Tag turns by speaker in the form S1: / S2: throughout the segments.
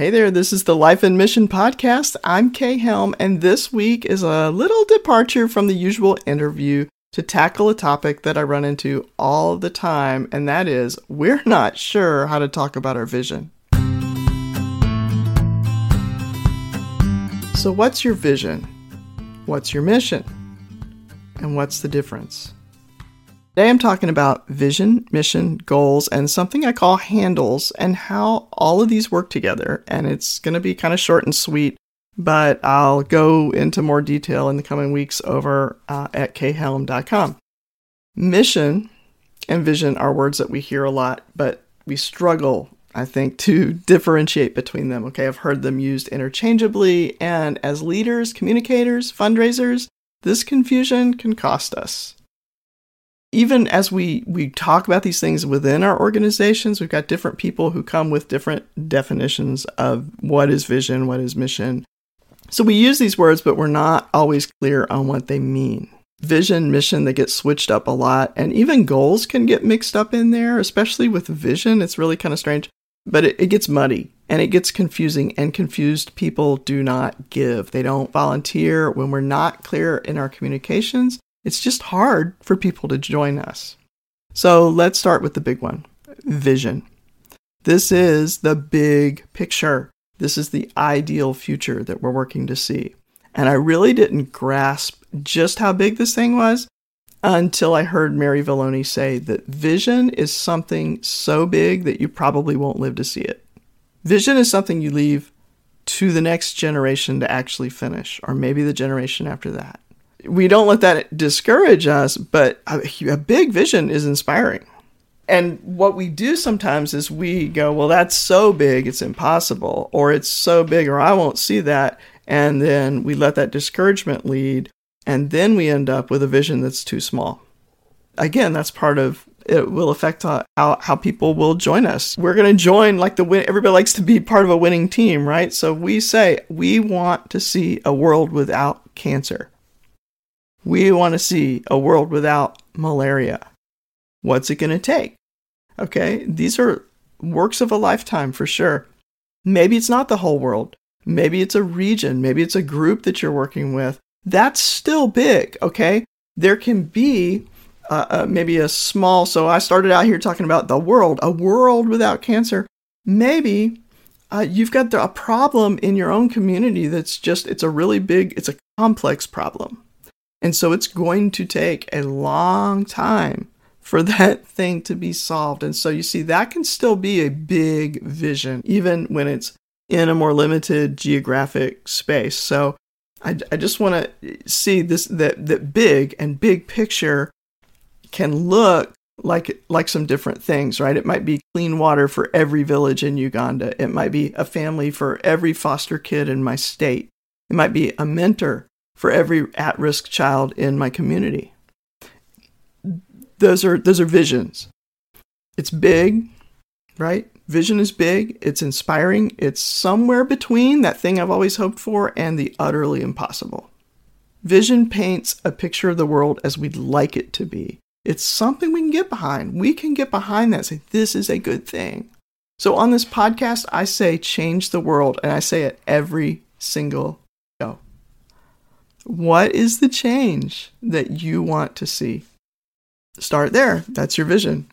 S1: Hey there, this is the Life and Mission Podcast. I'm Kay Helm, and this week is a little departure from the usual interview to tackle a topic that I run into all the time, and that is we're not sure how to talk about our vision. So, what's your vision? What's your mission? And what's the difference? Today I'm talking about vision, mission, goals, and something I call handles and how all of these work together. And it's going to be kind of short and sweet, but I'll go into more detail in the coming weeks over uh, at khelm.com. Mission and vision are words that we hear a lot, but we struggle, I think, to differentiate between them. Okay, I've heard them used interchangeably, and as leaders, communicators, fundraisers, this confusion can cost us even as we we talk about these things within our organizations, we've got different people who come with different definitions of what is vision, what is mission. So we use these words, but we're not always clear on what they mean. Vision, mission, they get switched up a lot, and even goals can get mixed up in there, especially with vision. It's really kind of strange, but it, it gets muddy and it gets confusing, and confused people do not give. They don't volunteer when we're not clear in our communications it's just hard for people to join us. So let's start with the big one vision. This is the big picture. This is the ideal future that we're working to see. And I really didn't grasp just how big this thing was until I heard Mary Vallone say that vision is something so big that you probably won't live to see it. Vision is something you leave to the next generation to actually finish, or maybe the generation after that we don't let that discourage us, but a, a big vision is inspiring. And what we do sometimes is we go, well, that's so big, it's impossible, or it's so big, or I won't see that. And then we let that discouragement lead, and then we end up with a vision that's too small. Again, that's part of it will affect how, how people will join us. We're going to join like the win. Everybody likes to be part of a winning team, right? So we say we want to see a world without cancer. We want to see a world without malaria. What's it going to take? Okay, these are works of a lifetime for sure. Maybe it's not the whole world. Maybe it's a region. Maybe it's a group that you're working with. That's still big, okay? There can be uh, uh, maybe a small, so I started out here talking about the world, a world without cancer. Maybe uh, you've got the, a problem in your own community that's just, it's a really big, it's a complex problem. And so it's going to take a long time for that thing to be solved. And so you see, that can still be a big vision, even when it's in a more limited geographic space. So I, I just want to see this that, that big and big picture can look like like some different things, right? It might be clean water for every village in Uganda. It might be a family for every foster kid in my state. It might be a mentor for every at-risk child in my community. Those are those are visions. It's big, right? Vision is big, it's inspiring, it's somewhere between that thing I've always hoped for and the utterly impossible. Vision paints a picture of the world as we'd like it to be. It's something we can get behind. We can get behind that and say, this is a good thing. So on this podcast, I say change the world, and I say it every single what is the change that you want to see? Start there. That's your vision.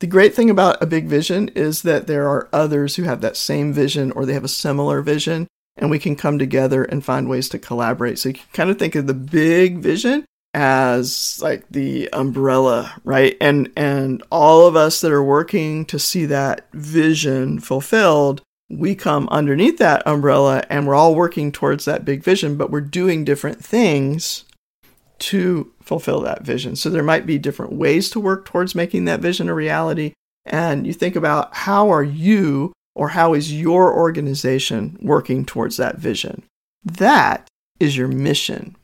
S1: The great thing about a big vision is that there are others who have that same vision or they have a similar vision, and we can come together and find ways to collaborate. So you can kind of think of the big vision as like the umbrella, right? And and all of us that are working to see that vision fulfilled we come underneath that umbrella and we're all working towards that big vision, but we're doing different things to fulfill that vision. So there might be different ways to work towards making that vision a reality. And you think about how are you or how is your organization working towards that vision? That is your mission.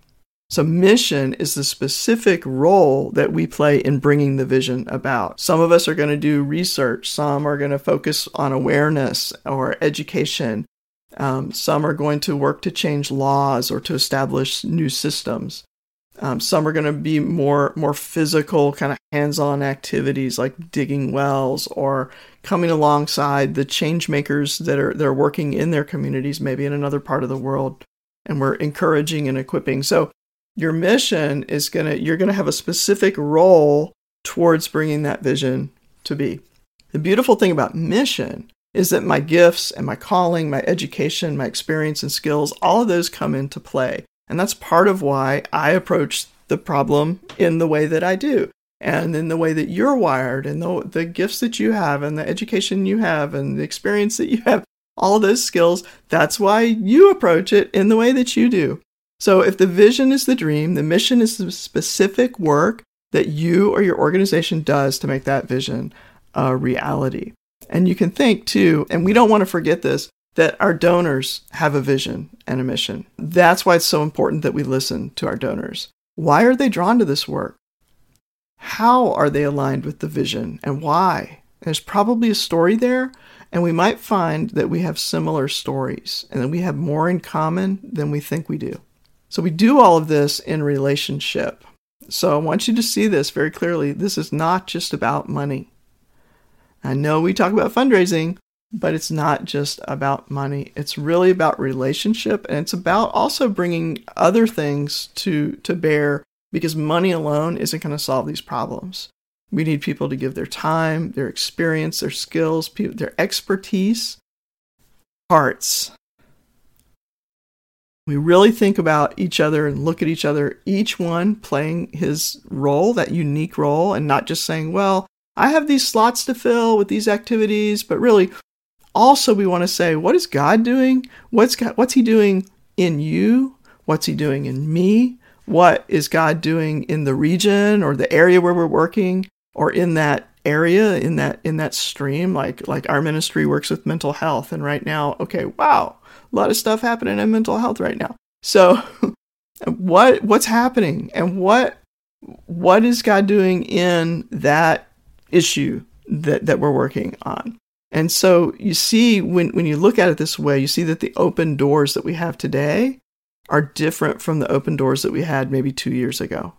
S1: So, mission is the specific role that we play in bringing the vision about. Some of us are going to do research, some are going to focus on awareness or education, um, some are going to work to change laws or to establish new systems. Um, some are going to be more more physical, kind of hands-on activities like digging wells or coming alongside the change makers that are they're working in their communities, maybe in another part of the world, and we're encouraging and equipping. So your mission is gonna you're gonna have a specific role towards bringing that vision to be. The beautiful thing about mission is that my gifts and my calling, my education, my experience and skills, all of those come into play. And that's part of why I approach the problem in the way that I do. And in the way that you're wired, and the, the gifts that you have, and the education you have, and the experience that you have, all those skills, that's why you approach it in the way that you do. So, if the vision is the dream, the mission is the specific work that you or your organization does to make that vision a reality. And you can think too, and we don't want to forget this, that our donors have a vision and a mission. That's why it's so important that we listen to our donors. Why are they drawn to this work? How are they aligned with the vision and why? There's probably a story there, and we might find that we have similar stories and that we have more in common than we think we do. So we do all of this in relationship. So I want you to see this very clearly. This is not just about money. I know we talk about fundraising, but it's not just about money. It's really about relationship and it's about also bringing other things to to bear because money alone isn't going to solve these problems. We need people to give their time, their experience, their skills, their expertise, hearts. We really think about each other and look at each other, each one playing his role, that unique role, and not just saying, well, I have these slots to fill with these activities, but really, also we want to say, what is God doing? What's God, what's He doing in you? What's He doing in me? What is God doing in the region or the area where we're working, or in that area in that in that stream? Like like our ministry works with mental health, and right now, okay, wow, a lot of stuff happening in mental health right now. So, what what's happening, and what what is God doing in that issue that that we're working on? And so you see, when, when you look at it this way, you see that the open doors that we have today are different from the open doors that we had maybe two years ago.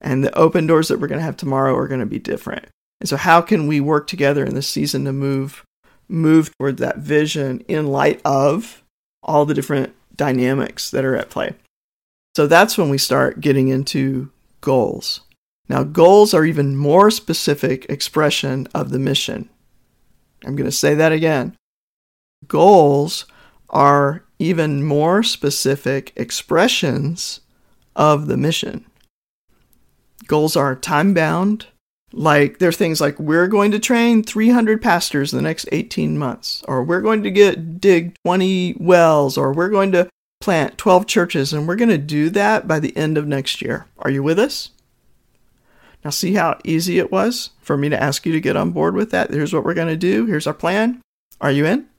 S1: And the open doors that we're going to have tomorrow are going to be different. And so, how can we work together in this season to move move toward that vision in light of all the different dynamics that are at play? So that's when we start getting into goals. Now, goals are even more specific expression of the mission. I'm going to say that again. Goals are even more specific expressions of the mission. Goals are time bound. Like, there are things like, we're going to train 300 pastors in the next 18 months, or we're going to get dig 20 wells, or we're going to plant 12 churches, and we're going to do that by the end of next year. Are you with us? Now, see how easy it was for me to ask you to get on board with that? Here's what we're going to do. Here's our plan. Are you in?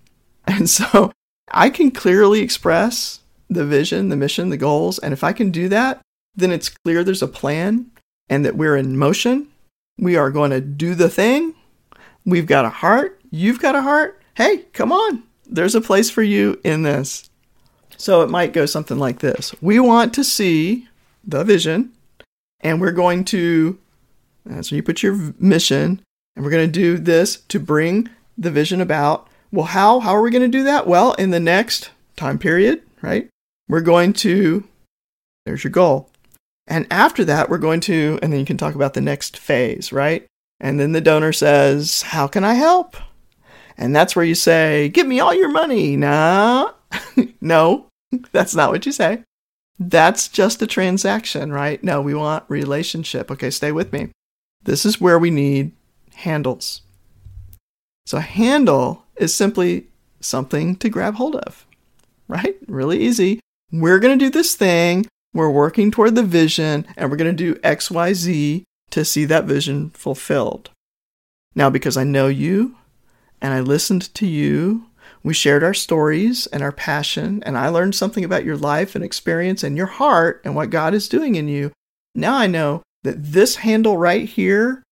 S1: And so I can clearly express the vision, the mission, the goals. And if I can do that, then it's clear there's a plan and that we're in motion. We are going to do the thing. We've got a heart. You've got a heart. Hey, come on. There's a place for you in this. So it might go something like this We want to see the vision, and we're going to that's when you put your mission, and we're going to do this to bring the vision about. Well, how? How are we going to do that? Well, in the next time period, right? We're going to, there's your goal. And after that, we're going to, and then you can talk about the next phase, right? And then the donor says, How can I help? And that's where you say, Give me all your money. Nah, no, that's not what you say. That's just a transaction, right? No, we want relationship. Okay, stay with me. This is where we need handles. So, handle is simply something to grab hold of, right? Really easy. We're going to do this thing. We're working toward the vision, and we're going to do X, Y, Z to see that vision fulfilled. Now, because I know you and I listened to you, we shared our stories and our passion, and I learned something about your life and experience and your heart and what God is doing in you. Now I know that this handle right here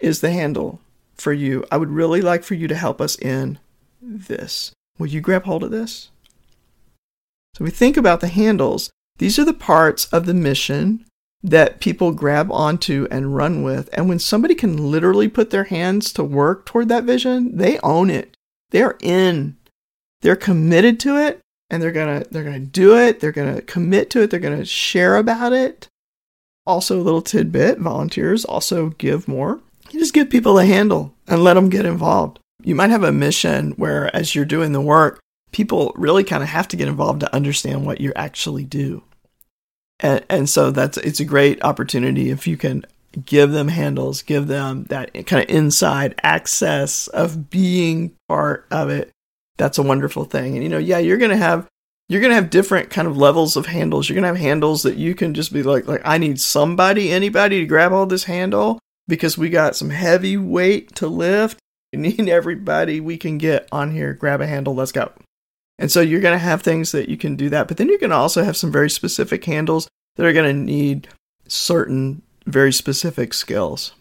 S1: is the handle for you. I would really like for you to help us in this. Will you grab hold of this? So we think about the handles. These are the parts of the mission that people grab onto and run with. And when somebody can literally put their hands to work toward that vision, they own it. They're in. They're committed to it and they're going to they're going to do it. They're going to commit to it. They're going to share about it. Also a little tidbit, volunteers also give more. You just give people a handle and let them get involved. You might have a mission where as you're doing the work, people really kind of have to get involved to understand what you actually do. And, and so that's it's a great opportunity if you can give them handles, give them that kind of inside access of being part of it. That's a wonderful thing. And you know, yeah, you're to have you're to have different kind of levels of handles. You're to have handles that you can just be like like I need somebody, anybody to grab all this handle because we got some heavy weight to lift. We need everybody we can get on here. Grab a handle, let's go. And so you're going to have things that you can do that, but then you're going to also have some very specific handles that are going to need certain very specific skills.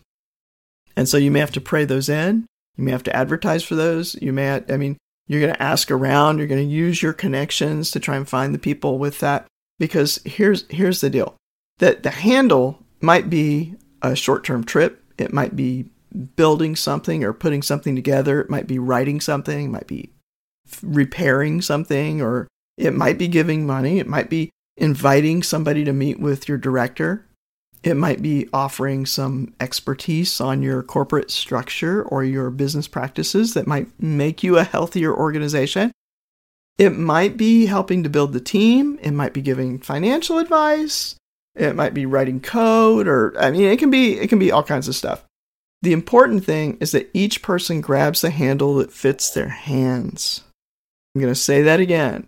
S1: And so you may have to pray those in. You may have to advertise for those. You may, I mean, you're going to ask around. You're going to use your connections to try and find the people with that. Because here's here's the deal: that the handle might be a short-term trip. It might be building something or putting something together. It might be writing something. It might be repairing something or it might be giving money. It might be inviting somebody to meet with your director. It might be offering some expertise on your corporate structure or your business practices that might make you a healthier organization. It might be helping to build the team. It might be giving financial advice. It might be writing code or I mean it can be it can be all kinds of stuff. The important thing is that each person grabs the handle that fits their hands. I'm going to say that again.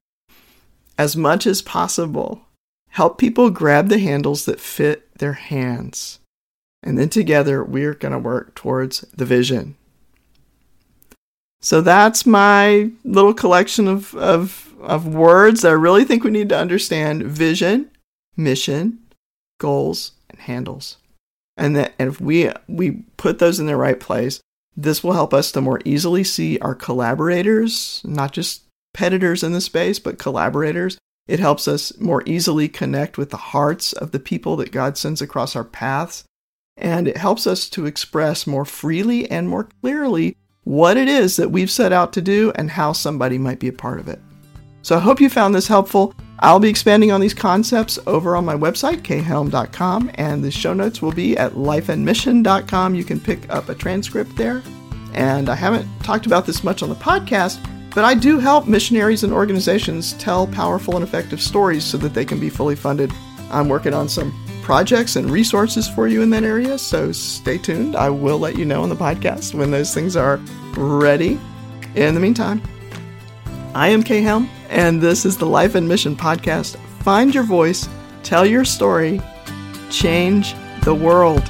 S1: As much as possible, help people grab the handles that fit their hands. And then together, we're going to work towards the vision. So that's my little collection of, of, of words that I really think we need to understand vision, mission, goals, and handles. And that and if we we put those in the right place, this will help us to more easily see our collaborators, not just competitors in the space, but collaborators. It helps us more easily connect with the hearts of the people that God sends across our paths. And it helps us to express more freely and more clearly what it is that we've set out to do and how somebody might be a part of it. So I hope you found this helpful. I'll be expanding on these concepts over on my website, khelm.com, and the show notes will be at lifeandmission.com. You can pick up a transcript there. And I haven't talked about this much on the podcast, but I do help missionaries and organizations tell powerful and effective stories so that they can be fully funded. I'm working on some projects and resources for you in that area, so stay tuned. I will let you know on the podcast when those things are ready. In the meantime, I am Kay Helm, and this is the Life and Mission Podcast. Find your voice, tell your story, change the world.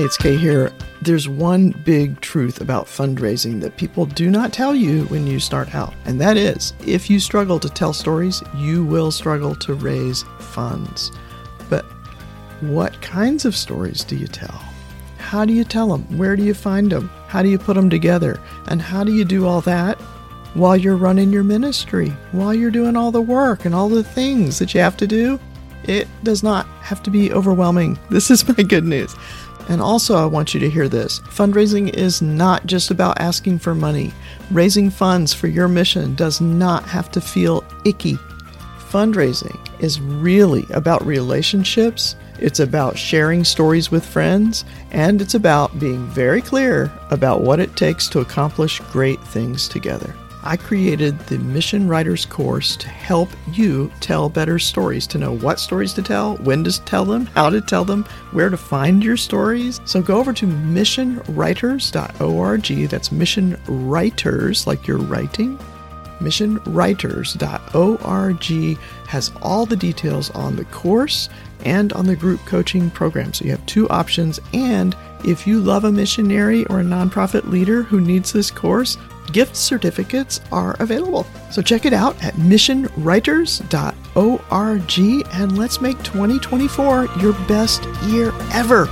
S1: Hey, it's Kay here. There's one big truth about fundraising that people do not tell you when you start out, and that is if you struggle to tell stories, you will struggle to raise funds. But what kinds of stories do you tell? How do you tell them? Where do you find them? How do you put them together? And how do you do all that while you're running your ministry, while you're doing all the work and all the things that you have to do? It does not have to be overwhelming. This is my good news. And also, I want you to hear this fundraising is not just about asking for money. Raising funds for your mission does not have to feel icky. Fundraising is really about relationships, it's about sharing stories with friends, and it's about being very clear about what it takes to accomplish great things together. I created the Mission Writers course to help you tell better stories, to know what stories to tell, when to tell them, how to tell them, where to find your stories. So go over to missionwriters.org. That's mission writers, like you're writing. Missionwriters.org has all the details on the course and on the group coaching program. So you have two options and If you love a missionary or a nonprofit leader who needs this course, gift certificates are available. So check it out at missionwriters.org and let's make 2024 your best year ever.